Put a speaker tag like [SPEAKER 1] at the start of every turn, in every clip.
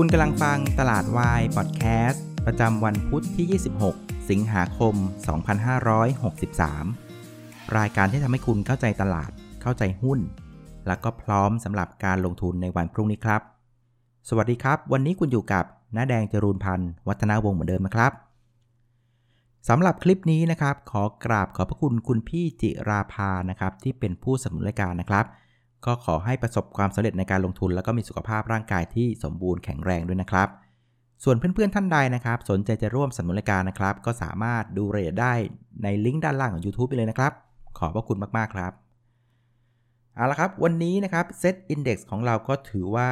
[SPEAKER 1] คุณกำลังฟังตลาดวายพอดแคสต์ประจำวันพุทธที่ 26 สิงหาคม 2563 รายการที่ทำให้คุณเข้าใจตลาด เข้าใจหุ้น แล้วก็พร้อมสำหรับการลงทุนในวันพรุ่งนี้ครับ สวัสดีครับ วันนี้คุณอยู่กับน้าแดงจรูนพันธ์วัฒนาวงศ์เหมือนเดิมนะครับสำหรับคลิปนี้นะครับ ขอกราบขอบพระคุณคุณพี่จิราภานะครับ ที่เป็นผู้สนับสนุนรายการนะครับ ก็ขอให้ประสบความสำเร็จในการลงทุน แล้วก็มีสุขภาพร่างกายที่สมบูรณ์แข็งแรงด้วยนะครับ ส่วนเพื่อนๆท่านใดนะครับ สนใจจะร่วมสนับสนุนรายการนะครับ ก็สามารถดูรายละเอียดได้ในลิงก์ด้านล่างของ YouTube ไปเลยนะครับ ขอบพระคุณมากๆครับเอาละครับ วันนี้นะครับเซตอินดี x ของเราก็ถือว่า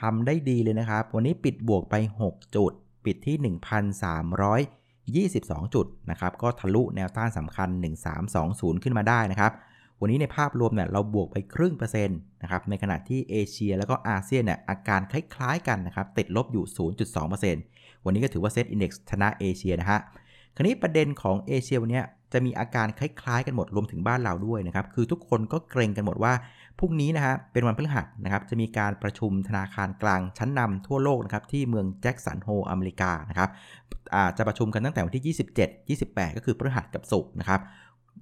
[SPEAKER 1] ทำได้ดีเลยนะครับ วันนี้ปิดบวกไป 6 จุด ปิดที่ 1,322 จุดนะครับ ก็ทะลุแนวต้านสำคัญ 1320 ขึ้นมาได้นะครับ วันนี้ในภาพรวมเนี่ยเราบวกไปครึ่งเปอร์เซ็นต์นะครับ ในขณะที่เอเชียแล้วก็อาเซียนเนี่ยอาการคล้ายๆกันนะครับ ติดลบอยู่ 0.2%วันนี้ก็ถือว่าเซ็ตอินดี x ชนะเอเชียนะฮะ คราวนี้ประเด็นของเอเชียวันนี้จะมีอาการคล้ายๆกันหมดรวมถึงบ้านเราด้วยนะครับ คือทุกคนก็เกร็งกันหมดว่าพรุ่งนี้นะฮะเป็นวันพฤหัสนะครับ จะมีการประชุมธนาคารกลางชั้นนำทั่วโลกนะครับที่เมืองแจ็กสันโฮลอเมริกานะครับจะประชุมกันตั้งแต่วันที่ 27 28 ก็คือพฤหัสกับศุกร์นะครับ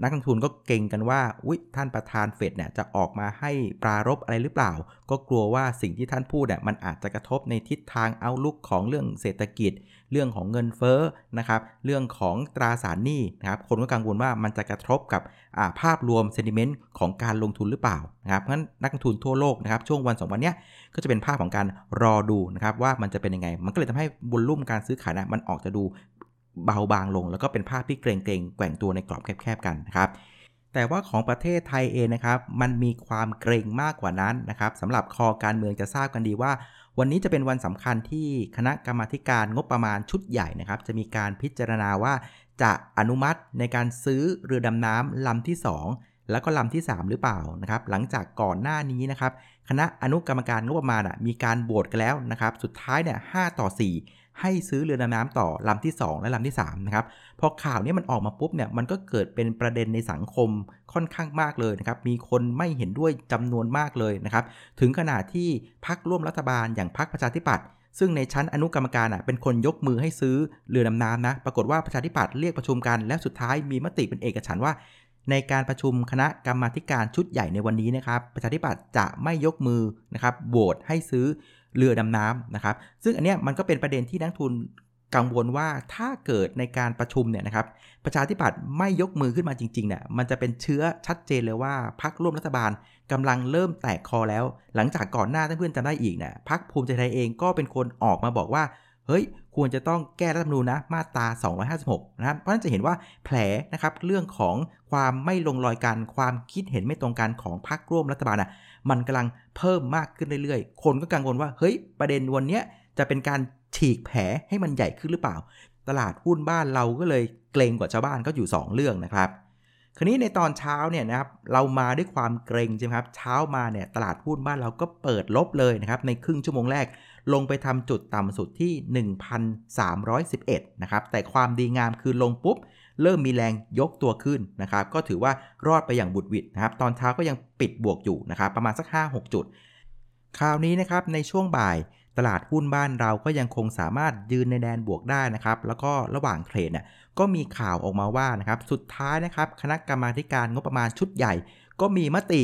[SPEAKER 1] นักลงทุนก็เก่งกันว่าวิท่านประธานเฟดเนี่ยจะออกมาให้ปรารบอะไรหรือเปล่า ก็กลัวว่าสิ่งที่ท่านพูดเนี่ยมันอาจจะกระทบในทิศทางเอาลุกของเรื่องเศรษฐกิจ เรื่องของเงินเฟ้อนะครับ เรื่องของตราสารหนี้นะครับ คนก็กังวลว่ามันจะกระทบกับภาพรวมเซนิเมนต์ของการลงทุนหรือเปล่านะครับเพราะฉะนั้นนักลงทุนทั่วโลกนะครับช่วงวัน2วันเนี้ยก็จะเป็นภาพของการรอดูนะครับว่ามันจะเป็นยังไง มันก็เลยทำให้บุลลุ่มการซื้อขายนะมันออกจะดู เบาบางลง แล้วก็เป็นภาพที่เกรงเกรงแกว่งตัวในกรอบแคบๆกันนะครับแต่ว่าของประเทศไทยเองนะครับ มันมีความเกรงมากกว่านั้นนะครับสำหรับคอการเมืองจะทราบกันดีว่า วันนี้จะเป็นวันสำคัญที่คณะกรรมาการงบประมาณชุดใหญ่นะครับ จะมีการพิจารณาว่าจะอนุมัติในการซื้อเรือดำน้ำลำที่ 2 แล้วก็ลำที่ 3 หรือเปล่านะครับ หลังจากก่อนหน้านี้นะครับ คณะอนุกรรมการงบประมาณมีการโหวตกันแล้วนะครับ สุดท้ายเนี่ย5ต่อ 4 ให้ซื้อเรือดำน้ำต่อลำที่ 2 และลำที่3นะครับพอข่าวนี้มันออกมาปุ๊บเนี่ยมันก็เกิดเป็นประเด็นในสังคมค่อนข้างมากเลยนะครับมีคนไม่เห็นด้วยจำนวนมากเลยนะครับถึงขนาดที่พักร่วมรัฐบาลอย่างพักประชาธิปัตย์ซึ่งในชั้นอนุกรรมการอะเป็นคนยกมือให้ซื้อเรือดำน้ำนะปรากฏว่าประชาธิปัตย์เรียกประชุมกันแล้วสุดท้ายมีมติเป็นเอกฉันว่า ในการประชุมคณะกรรมาการชุดใหญ่ในวันนี้นะครับประชาธิปัตย์จะไม่ยกมือนะครับโหวตให้ซื้อ เรือดำน้ำนะครับ ซึ่งอันเนี้ยมันก็เป็นประเด็นที่นักทุนกังวลว่าถ้าเกิดในการประชุมเนี่ยนะครับประชาธิปัตย์ไม่ยกมือขึ้นมาจริงๆเนี่ยมันจะเป็นเชื้อชัดเจนเลยว่าพรรคร่วมรัฐบาลกำลังเริ่มแตกคอแล้ว หลังจากก่อนหน้าท่านเพื่อนจำได้อีกเนี่ยพรรคภูมิใจไทยเองก็เป็นคนออกมาบอกว่า เฮ้ย ควรจะต้องแก้รัฐธรรมนูญนะ มาตรา 256 นะครับ เพราะนั้นจะเห็นว่าแผลนะครับ เรื่องของความไม่ลงรอยกัน ความคิดเห็นไม่ตรงกันของพรรคร่วมรัฐบาลอะมันกำลังเพิ่มมากขึ้นเรื่อยๆ คนก็กังวลว่า เฮ้ย ประเด็นวันนี้จะเป็นการฉีกแผลให้มันใหญ่ขึ้นหรือเปล่า ตลาดหุ้นบ้านเราก็เลยเกรงกว่าชาวบ้านก็อยู่ 2 เรื่องนะครับคราวนี้ในตอนเช้าเนี่ยนะครับเรามาด้วยความเกรงใช่ไหมครับเช้ามาเนี่ยตลาดหุ้นบ้านเราก็เปิดลบเลยนะครับในครึ่งชั่วโมงแรก ลงไปทำจุดต่ำสุดที่ 1,311 นะครับ แต่ความดีงามคือลงปุ๊บ เริ่มมีแรงยกตัวขึ้นนะครับ ก็ถือว่ารอดไปอย่างบุดวิดนะครับ ตอนเช้าก็ยังปิดบวกอยู่นะครับ ประมาณสัก 5-6 จุด คราวนี้นะครับในช่วงบ่ายตลาดหุ้นบ้านเราก็ยังคงสามารถยืนในแดนบวกได้นะครับ แล้วก็ระหว่างเทรดเนี่ยก็มีข่าวออกมาว่านะครับ สุดท้ายนะครับ คณะกรรมาการงบประมาณชุดใหญ่ ก็มีมติ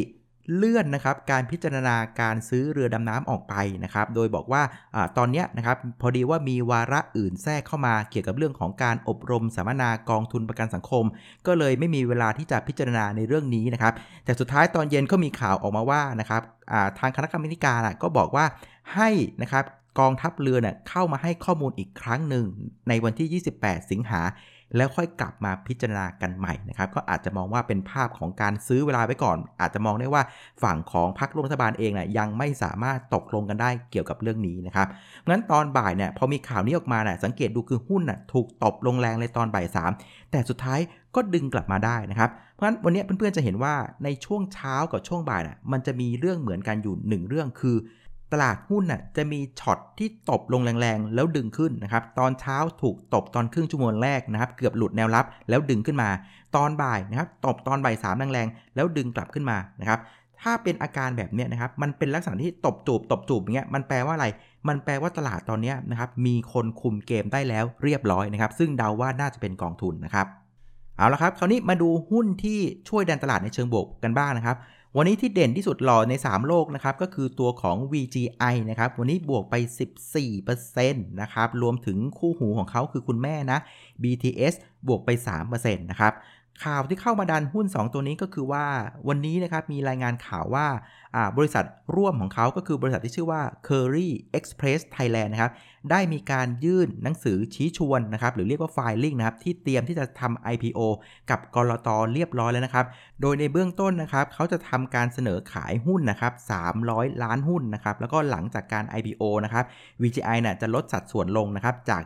[SPEAKER 1] เลื่อนนะครับการพิจารณาการซื้อเรือดำน้ำออกไปนะครับ โดยบอกว่าอตอนนี้นะครับพอดีว่ามีวาระอื่นแทรกเข้ามาเกี่ยวกับเรื่องของการอบรมสัมมนากองทุนประกันสังคม ก็เลยไม่มีเวลาที่จะพิจารณาในเรื่องนี้นะครับ แต่สุดท้ายตอนเย็นก็มีข่าวออกมาว่านะครับทางคณะกรรมการก็บอกว่าให้นะครับกองทัพเรือเเข้ามาให้ข้อมูลอีกครั้งหนึ่งในวันที่ 28 สิงหา แล้วค่อยกลับมาพิจารณากันใหม่นะครับก็อาจจะมองว่าเป็นภาพของการซื้อเวลาไว้ก่อน อาจจะมองได้ว่าฝั่งของพรรครัฐบาลเองนะ่ยยังไม่สามารถตกลงกันได้เกี่ยวกับเรื่องนี้นะครับงั้นตอนบ่ายเนี่ยพอมีข่าวนี้ออกมานะ่ยสังเกตดูคือหุ้นน่ะถูกตบลงแรงเลยตอนบ่ายสามแต่สุดท้ายก็ดึงกลับมาได้นะครับเพราะฉะนั้นวันนี้เพื่อนๆจะเห็นว่าในช่วงเช้ากับช่วงบ่ายน่ะมันจะมีเรื่องเหมือนกันอยู่หนึ่งเรื่องคือ ตลาดหุ้นน่ะจะมีช็อตที่ตบลงแรงๆ แล้วดึงขึ้นนะครับ ตอนเช้าถูกตบตอนครึ่งชั่วโมงแรกนะครับ เกือบหลุดแนวรับแล้วดึงขึ้นมา ตอนบ่ายนะครับตบตอนบ่ายสามแรงๆแล้วดึงกลับขึ้นมานะครับถ้าเป็นอาการแบบนี้นะครับ มันเป็นลักษณะที่ตบจูบตบจูบอย่างเงี้ย มันแปลว่าอะไร มันแปลว่าตลาดตอนนี้นะครับ มีคนคุมเกมได้แล้วเรียบร้อยนะครับ ซึ่งเดาว่าน่าจะเป็นกองทุนนะครับ เอาละครับ คราวนี้มาดูหุ้นที่ช่วยดันตลาดในเชิงบวกกันบ้างนะครับ วันนี้ที่เด่นที่สุดหล่อใน 3 โลกนะครับก็คือตัวของ VGI นะครับวันนี้บวกไป 14%นะครับรวมถึงคู่หูของเขาคือคุณแม่นะ BTS บวกไป 3%นะครับข่าวที่เข้ามาดันหุ้น 2 ตัวนี้ก็คือว่าวันนี้นะครับมีรายงานข่าวว่าบริษัทร่วมของเขาก็คือบริษัทที่ชื่อว่า Curry Express Thailand นะครับ ได้มีการยื่นหนังสือชี้ชวนนะครับ หรือเรียกว่า filing นะครับ ที่เตรียมที่จะทำ IPO กับกรตเรียบร้อยแล้วนะครับ โดยในเบื้องต้นนะครับ เขาจะทำการเสนอขายหุ้นนะครับ 300 ล้านหุ้นนะครับ แล้วก็หลังจากการ IPO นะครับ VGI น่ะจะลดสัดส่วนลงนะครับ จาก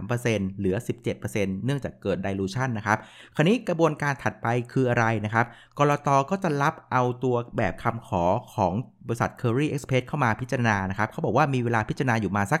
[SPEAKER 1] 23%เหลือ 17%เนื่องจากเกิด dilution นะครับ คราวนี้กระบวนการถัดไปคืออะไรนะครับ กรตก็จะรับเอาตัวแบบคำขอของบริษัท Curry Express เข้ามาพิจารณานะครับเขาบอกว่ามีเวลาพิจารณาอยู่มาสัก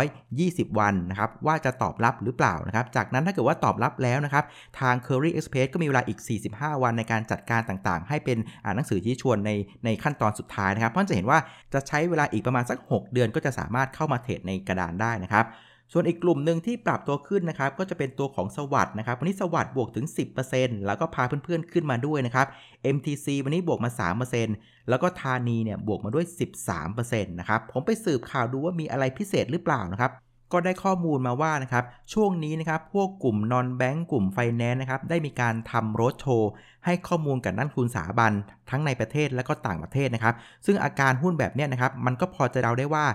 [SPEAKER 1] 120 วันนะครับว่าจะตอบรับหรือเปล่านะครับจากนั้นถ้าเกิดว่าตอบรับแล้วนะครับทาง Curry Express ก็มีเวลาอีก 45 วันในการจัดการต่างๆ ให้เป็นอ่านหนังสือที่ชวนในในขั้นตอนสุดท้ายนะครับเพราะจะเห็นว่าจะใช้เวลาอีกประมาณสัก 6 เดือนก็จะสามารถเข้ามาเทรดในกระดานได้นะครับ ส่วนอีกกลุ่มหนึ่งที่ปรับตัวขึ้นนะครับก็จะเป็นตัวของสวัสด์นะครับวันนี้สวัสด์บวกถึง 10%แล้วก็พาเพื่อนๆขึ้นมาด้วยนะครับ MTC วันนี้บวกมา 3%แล้วก็ธานีเนี่ยบวกมาด้วย 13%นะครับผมไปสืบข่าวดูว่ามีอะไรพิเศษหรือเปล่านะครับก็ได้ข้อมูลมาว่านะครับช่วงนี้นะครับพวกกลุ่มนอนแบงก์กลุ่มไฟแนนซ์นะครับได้มีการทำโรดโชว์ให้ข้อมูลกับนักทุนสถาบัน ทั้งในประเทศและก็ต่างประเทศนะครับซึ่งอาการหุ้นแบบนี้นะครับมันก็พอจะเดาได้ว่า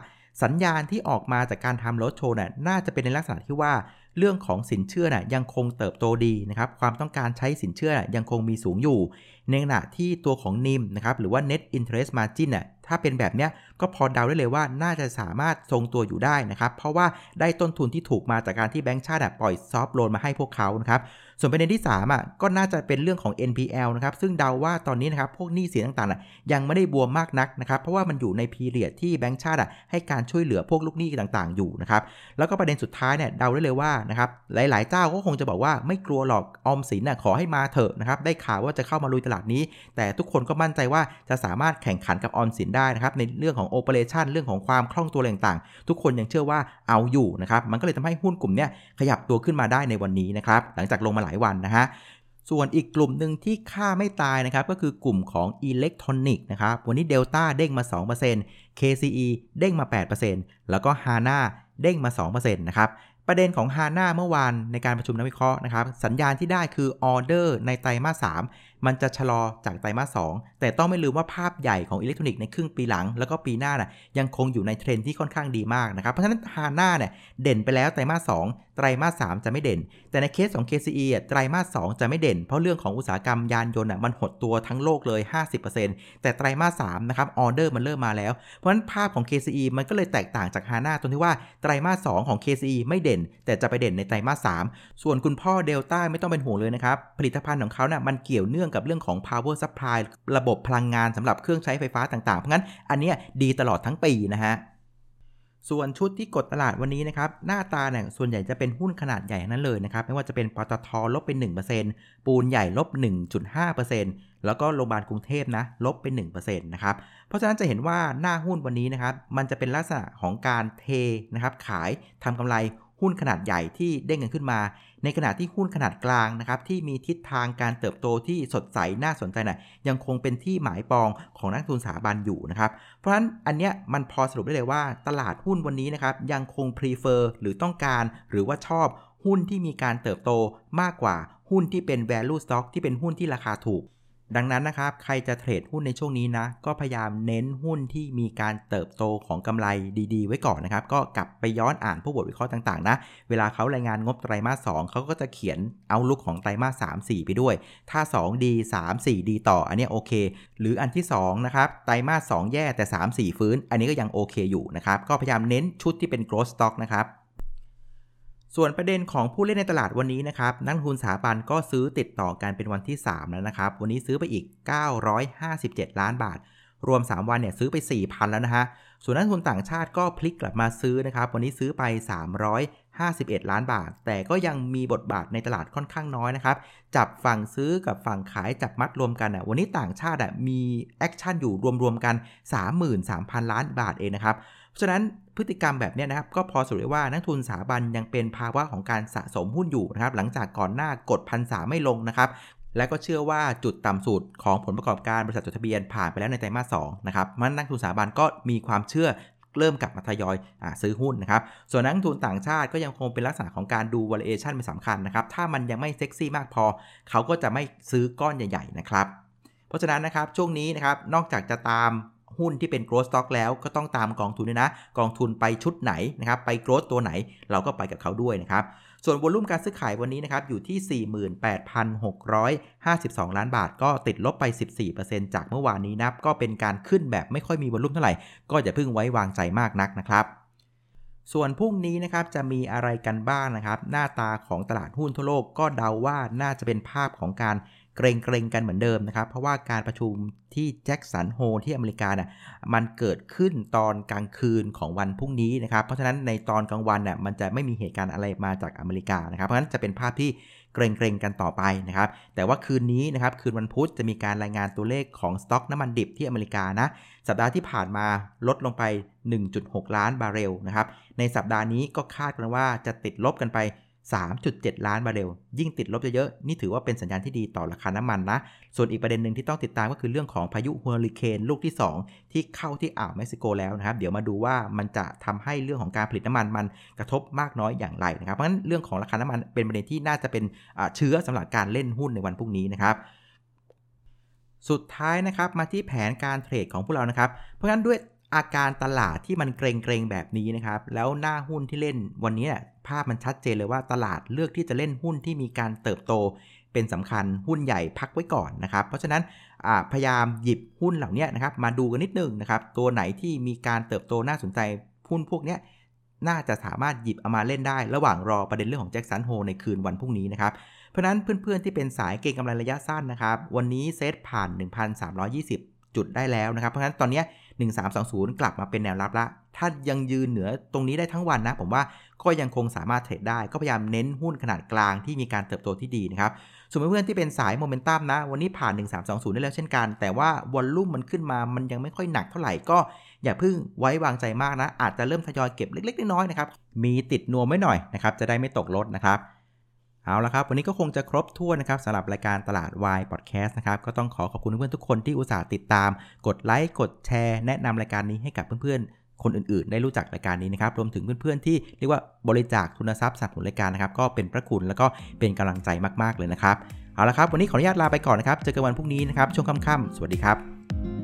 [SPEAKER 1] สัญญาณที่ออกมาจากการทำรถโชว์น่ะน่าจะเป็นในลักษณะที่ว่าเรื่องของสินเชื่อน่ะยังคงเติบโตดีนะครับความต้องการใช้สินเชื่อยังคงมีสูงอยู่ ในขณะที่ตัวของนิมนะครับหรือว่า net interest margin น่ะถ้าเป็นแบบเนี้ยก็พอเดาได้เลยว่าน่าจะสามารถทรงตัวอยู่ได้นะครับ เพราะว่าได้ต้นทุนที่ถูกมาจากการที่แบงก์ชาติปล่อยซอฟโลนมาให้พวกเขานะครับส่วนประเด็นที่3อะก็น่าจะเป็นเรื่องของ NPL นะครับซึ่งเดาว่าตอนนี้นะครับพวกหนี้สินต่างๆ ยังไม่ได้บวมมากนักนะครับเพราะว่ามันอยู่ในพีเรียดที่แบงก์ชาติให้การช่วยเหลือพวกลูกหนี้ต่างๆ อยู่นะครับแล้วก็ประเด็นสุดท้ายเนี่ยเดาได้เลยว่านะครับหลายๆเจ้าก็คงจะบอกว่าไม่กลัวหรอกออมสินน่ะขอให้มาเถอะนะครับได้ข่าวว่าจะเข้ามาลุยตลาดนี้ แต่ทุกคนก็มั่นใจว่าจะสามารถแข่งขันกับออมสินได้นะครับในเรื่องของโอเปอเรชันเรื่องของความคล่องตัวต่างๆ ทุกคนยังเชื่อว่าเอาอยู่นะครับมันก็เลยทำให้หุ้นกลุ่มนี้ขยับตัวขึ้นมาได้ในวันนี้นะครับหลังจากลงมาหลายวันนะฮะส่วนอีกกลุ่มหนึ่งที่ฆ่าไม่ตายนะครับก็คือกลุ่มของอิเล็กทรอนิกส์นะครับวันนี้เดลต้าเด้งมา 2% KCE เด้งมา 8%แล้วก็ HANA เด้งมา 2%นะครับประเด็นของฮาน่าเมื่อวานในการประชุมนักวิเคราะห์นะครับสัญญาณที่ได้คือออเดอร์ในไตรมาส 3มันจะชะลอจากไตรมาส 2 แต่ต้องไม่ลืมว่าภาพใหญ่ของอิเล็กทรอนิกส์ในครึ่งปีหลัง แล้วก็ปีหน้านะฮะยังคงอยู่ในเทรนที่ค่อนข้างดีมากนะครับ เพราะฉะนั้นฮาน่าเนี่ยเด่นไปแล้วไตรมาส 2 ไตรมาส 3 จะไม่เด่น แต่ในเคสของ KCE อะไตรมาส 2 จะไม่เด่น เพราะเรื่องของอุตสาหกรรมยานยนต์อะมันหดตัวทั้งโลกเลย 50%แต่ไตรมาส 3 นะครับออเดอร์มันเริ่มมาแล้ว เพราะฉะนั้นภาพของ KCE มันก็เลยแตกต่างจากฮาน่าตรงที่ว่าไตรมาส 2 ของ KCE ไม่เด่น แต่จะไปเด่นในไตรมาส 3 ส่วนคุณพ่อเดลต้าไม่ต้องเป็นห่วงเลยนะครับผลิตภัณฑ์ของเขาเนี่ยมันเกี่ยวเนื่องกับเรื่องของ power supply ระบบพลังงานสำหรับเครื่องใช้ไฟฟ้าต่างๆ เพราะงั้นอันนี้ดีตลอดทั้งปีนะฮะส่วนชุดที่กดตลาดวันนี้นะครับหน้าตาเนี่ยส่วนใหญ่จะเป็นหุ้นขนาดใหญ่นั้นเลยนะครับไม่ว่าจะเป็นปตทลบเป็น 1%ปูนใหญ่ลบ 1.5%แล้วก็โรงพยาบาลกรุงเทพนะลบเป็น1%นะครับเพราะฉะนั้นจะเห็นว่าหน้าหุ้นวันนี้นะครับมันจะเป็นลักษณะของการเทนะครับขายทำกำไร หุ้นขนาดใหญ่ที่เด้งกันขึ้นมา ในขณะที่หุ้นขนาดกลางนะครับที่มีทิศทางการเติบโตที่สดใสน่าสนใจนะ่ะยังคงเป็นที่หมายปองของนักทุนสถาบันอยู่นะครับเพราะฉะนั้นอันเนี้ยมันพอสรุปได้เลยว่าตลาดหุ้นวันนี้นะครับยังคง prefer หรือต้องการหรือว่าชอบหุ้นที่มีการเติบโตมากกว่าหุ้นที่เป็น value stock ที่เป็นหุ้นที่ราคาถูก ดังนั้นนะครับ ใครจะเทรดหุ้นในช่วงนี้นะ ก็พยายามเน้นหุ้นที่มีการเติบโตของกำไรดีๆ ไว้ก่อนนะครับ ก็กลับไปย้อนอ่านพวกบทวิเคราะห์ต่างๆนะ เวลาเขารายงานงบไตรมาส 2 เขาก็จะเขียนเอาลุกของไตรมาส 3 4 ไปด้วย ถ้า 2 ดี 3 4 ดีต่อ อันนี้โอเค หรืออันที่ 2 นะครับ ไตรมาส 2 แย่แต่ 3 4 ฟื้น อันนี้ก็ยังโอเคอยู่นะครับ ก็พยายามเน้นชุดที่เป็น growth stock นะครับ ส่วนประเด็นของผู้เล่นในตลาดวันนี้นะครับ นักทุนสถาบันก็ซื้อติดต่อกันเป็นวันที่ 3 แล้วนะครับ วันนี้ซื้อไปอีก 957 ล้านบาท รวม 3 วันเนี่ยซื้อไป 4,000 แล้วนะฮะ ส่วนนักทุนต่างชาติก็พลิกกลับมาซื้อนะครับ วันนี้ซื้อไป 351 ล้านบาท แต่ก็ยังมีบทบาทในตลาดค่อนข้างน้อยนะครับ จับฝั่งซื้อกับฝั่งขายจับมัดรวมกันอะ วันนี้ต่างชาติอะมี action อยู่รวมๆกัน 33,000 ล้านบาทเองนะครับ เพราะฉะนั้น พฤติกรรมแบบนี้นะครับก็พอสรุปได้ว่านักลงทุนสถาบันยังเป็นภาวะของการสะสมหุ้นอยู่นะครับหลังจากก่อนหน้ากดพันสามไม่ลงนะครับและก็เชื่อว่าจุดต่ำสุดของผลประกอบการบริษัทจดทะเบียนผ่านไปแล้วในไตรมาสสองนะครับมันนักลงทุนสถาบันก็มีความเชื่อเริ่มกลับมาทยอยอซื้อหุ้นนะครับ ส่วนนักทุนต่างชาติก็ยังคงเป็นลักษณะของการดู valuation เป็นสำคัญนะครับ ถ้ามันยังไม่เซ็กซี่มากพอ เขาก็จะไม่ซื้อก้อนใหญ่ ๆ นะครับ เพราะฉะนั้นนะครับช่วงนี้นะครับนอกจากจะตาม หุ้นที่เป็น growth stock แล้วก็ต้องตามกองทุนด้วยนะ กองทุนไปชุดไหนนะครับไป growth ตัวไหนเราก็ไปกับเขาด้วยนะครับส่วนวอลุ่มการซื้อขายวันนี้นะครับอยู่ที่ 48,652 ล้านบาท ก็ติดลบไป 14%จากเมื่อวานนี้นับก็เป็นการขึ้นแบบไม่ค่อยมีวอลุ่มเท่าไหร่ ก็อย่าเพิ่งไว้วางใจมากนักนะครับส่วนพรุ่งนี้นะครับจะมีอะไรกันบ้างนะครับ หน้าตาของตลาดหุ้นทั่วโลกก็เดาว่าน่าจะเป็นภาพของการ เกรงเกรงกันเหมือนเดิมนะครับ เพราะว่าการประชุมที่แจ็คสันโฮที่อเมริกาน่ะมันเกิดขึ้นตอนกลางคืนของวันพรุ่งนี้นะครับ เพราะฉะนั้นในตอนกลางวันน่ะมันจะไม่มีเหตุการณ์อะไรมาจากอเมริกานะครับ เพราะฉะนั้นจะเป็นภาพที่เกร็งเกร็งกันต่อไปนะครับ แต่ว่าคืนนี้นะครับ คืนวันพุธจะมีการรายงานตัวเลขของสต็อกน้ำมันดิบที่อเมริกานะ สัปดาห์ที่ผ่านมาลดลงไป 1.6 ล้านบาร์เรลนะครับ ในสัปดาห์นี้ก็คาดกันว่าจะติดลบกันไป 3.7 ล้านบาร์เรล ยิ่งติดลบเยอะๆ นี่ถือว่าเป็นสัญญาณที่ดีต่อราคาน้ำมันนะ ส่วนอีกประเด็นหนึ่งที่ต้องติดตามก็คือเรื่องของพายุเฮอริเคนลูกที่ 2 ที่เข้าที่อ่าวเม็กซิโกแล้วนะครับ เดี๋ยวมาดูว่ามันจะทำให้เรื่องของการผลิตน้ำมันมันกระทบมากน้อยอย่างไรนะครับ เพราะฉะนั้นเรื่องของราคาน้ำมันเป็นประเด็นที่น่าจะเป็นเชื้อสำหรับการเล่นหุ้นในวันพรุ่งนี้นะครับสุดท้ายนะครับมาที่แผนการเทรดของพวกเรานะครับ เพราะฉะนั้นด้วยอาการตลาดที่มันเกรงเกรงแบบนี้นะครับ แล้วหน้าหุ้นที่เล่นวันนี้ ภาพมันชัดเจนเลยว่าตลาดเลือกที่จะเล่นหุ้นที่มีการเติบโตเป็นสำคัญหุ้นใหญ่พักไว้ก่อนนะครับ เพราะฉะนั้นพยายามหยิบหุ้นเหล่านี้นะครับมาดูกันนิดนึงนะครับ ตัวไหนที่มีการเติบโตน่าสนใจหุ้นพวกนี้น่าจะสามารถหยิบเอามาเล่นได้ระหว่างรอประเด็นเรื่องของแจ็คสันโฮในคืนวันพรุ่งนี้นะครับ เพราะนั้นเพื่อนๆที่เป็นสายเก็งกำไรระยะสั้นนะครับ วันนี้เซตผ่าน 1,320 จุดได้แล้วนะครับ เพราะฉะนั้นตอนนี้ 1320 กลับมาเป็นแนวรับละ ถ้ายังยืนเหนือตรงนี้ได้ทั้งวันนะ ผมว่า ก็ยังคงสามารถเทรดได้ก็พยายามเน้นหุ้นขนาดกลางที่มีการเติบโตที่ดีนะครับส่วนเพื่อนๆที่เป็นสายโมเมนตัมนะ วันนี้ผ่าน 1320 ได้แล้วเช่นกัน แต่ว่าวอลลุ่มมันขึ้นมามันยังไม่ค่อยหนักเท่าไหร่ก็อย่าเพิ่งไว้วางใจมากนะ อาจจะเริ่มทยอยเก็บเล็ก ๆ น้อยๆนะครับมีติดนวมไว้หน่อยนะครับจะได้ไม่ตกรถนะครับเอาละครับ วันนี้ก็คงจะครบถ้วนนะครับสำหรับรายการตลาดวายพอดแคสต์นะครับ ก็ต้องขอขอบคุณเพื่อนทุกคนที่อุตส่าห์ติดตาม กดไลค์ กดแชร์ แนะนำรายการนี้ให้กับเพื่อนๆ คนอื่นๆ ได้รู้จักรายการนี้นะครับ รวมถึงเพื่อนๆ ที่เรียกว่าบริจาคทุนทรัพย์สนับสนุนรายการนะครับ ก็เป็นพระคุณแล้วก็เป็นกำลังใจมากๆเลยนะครับ เอาละครับ วันนี้ขออนุญาตลาไปก่อนนะครับ เจอกันวันพรุ่งนี้นะครับ ช่วงค่ำๆ สวัสดีครับ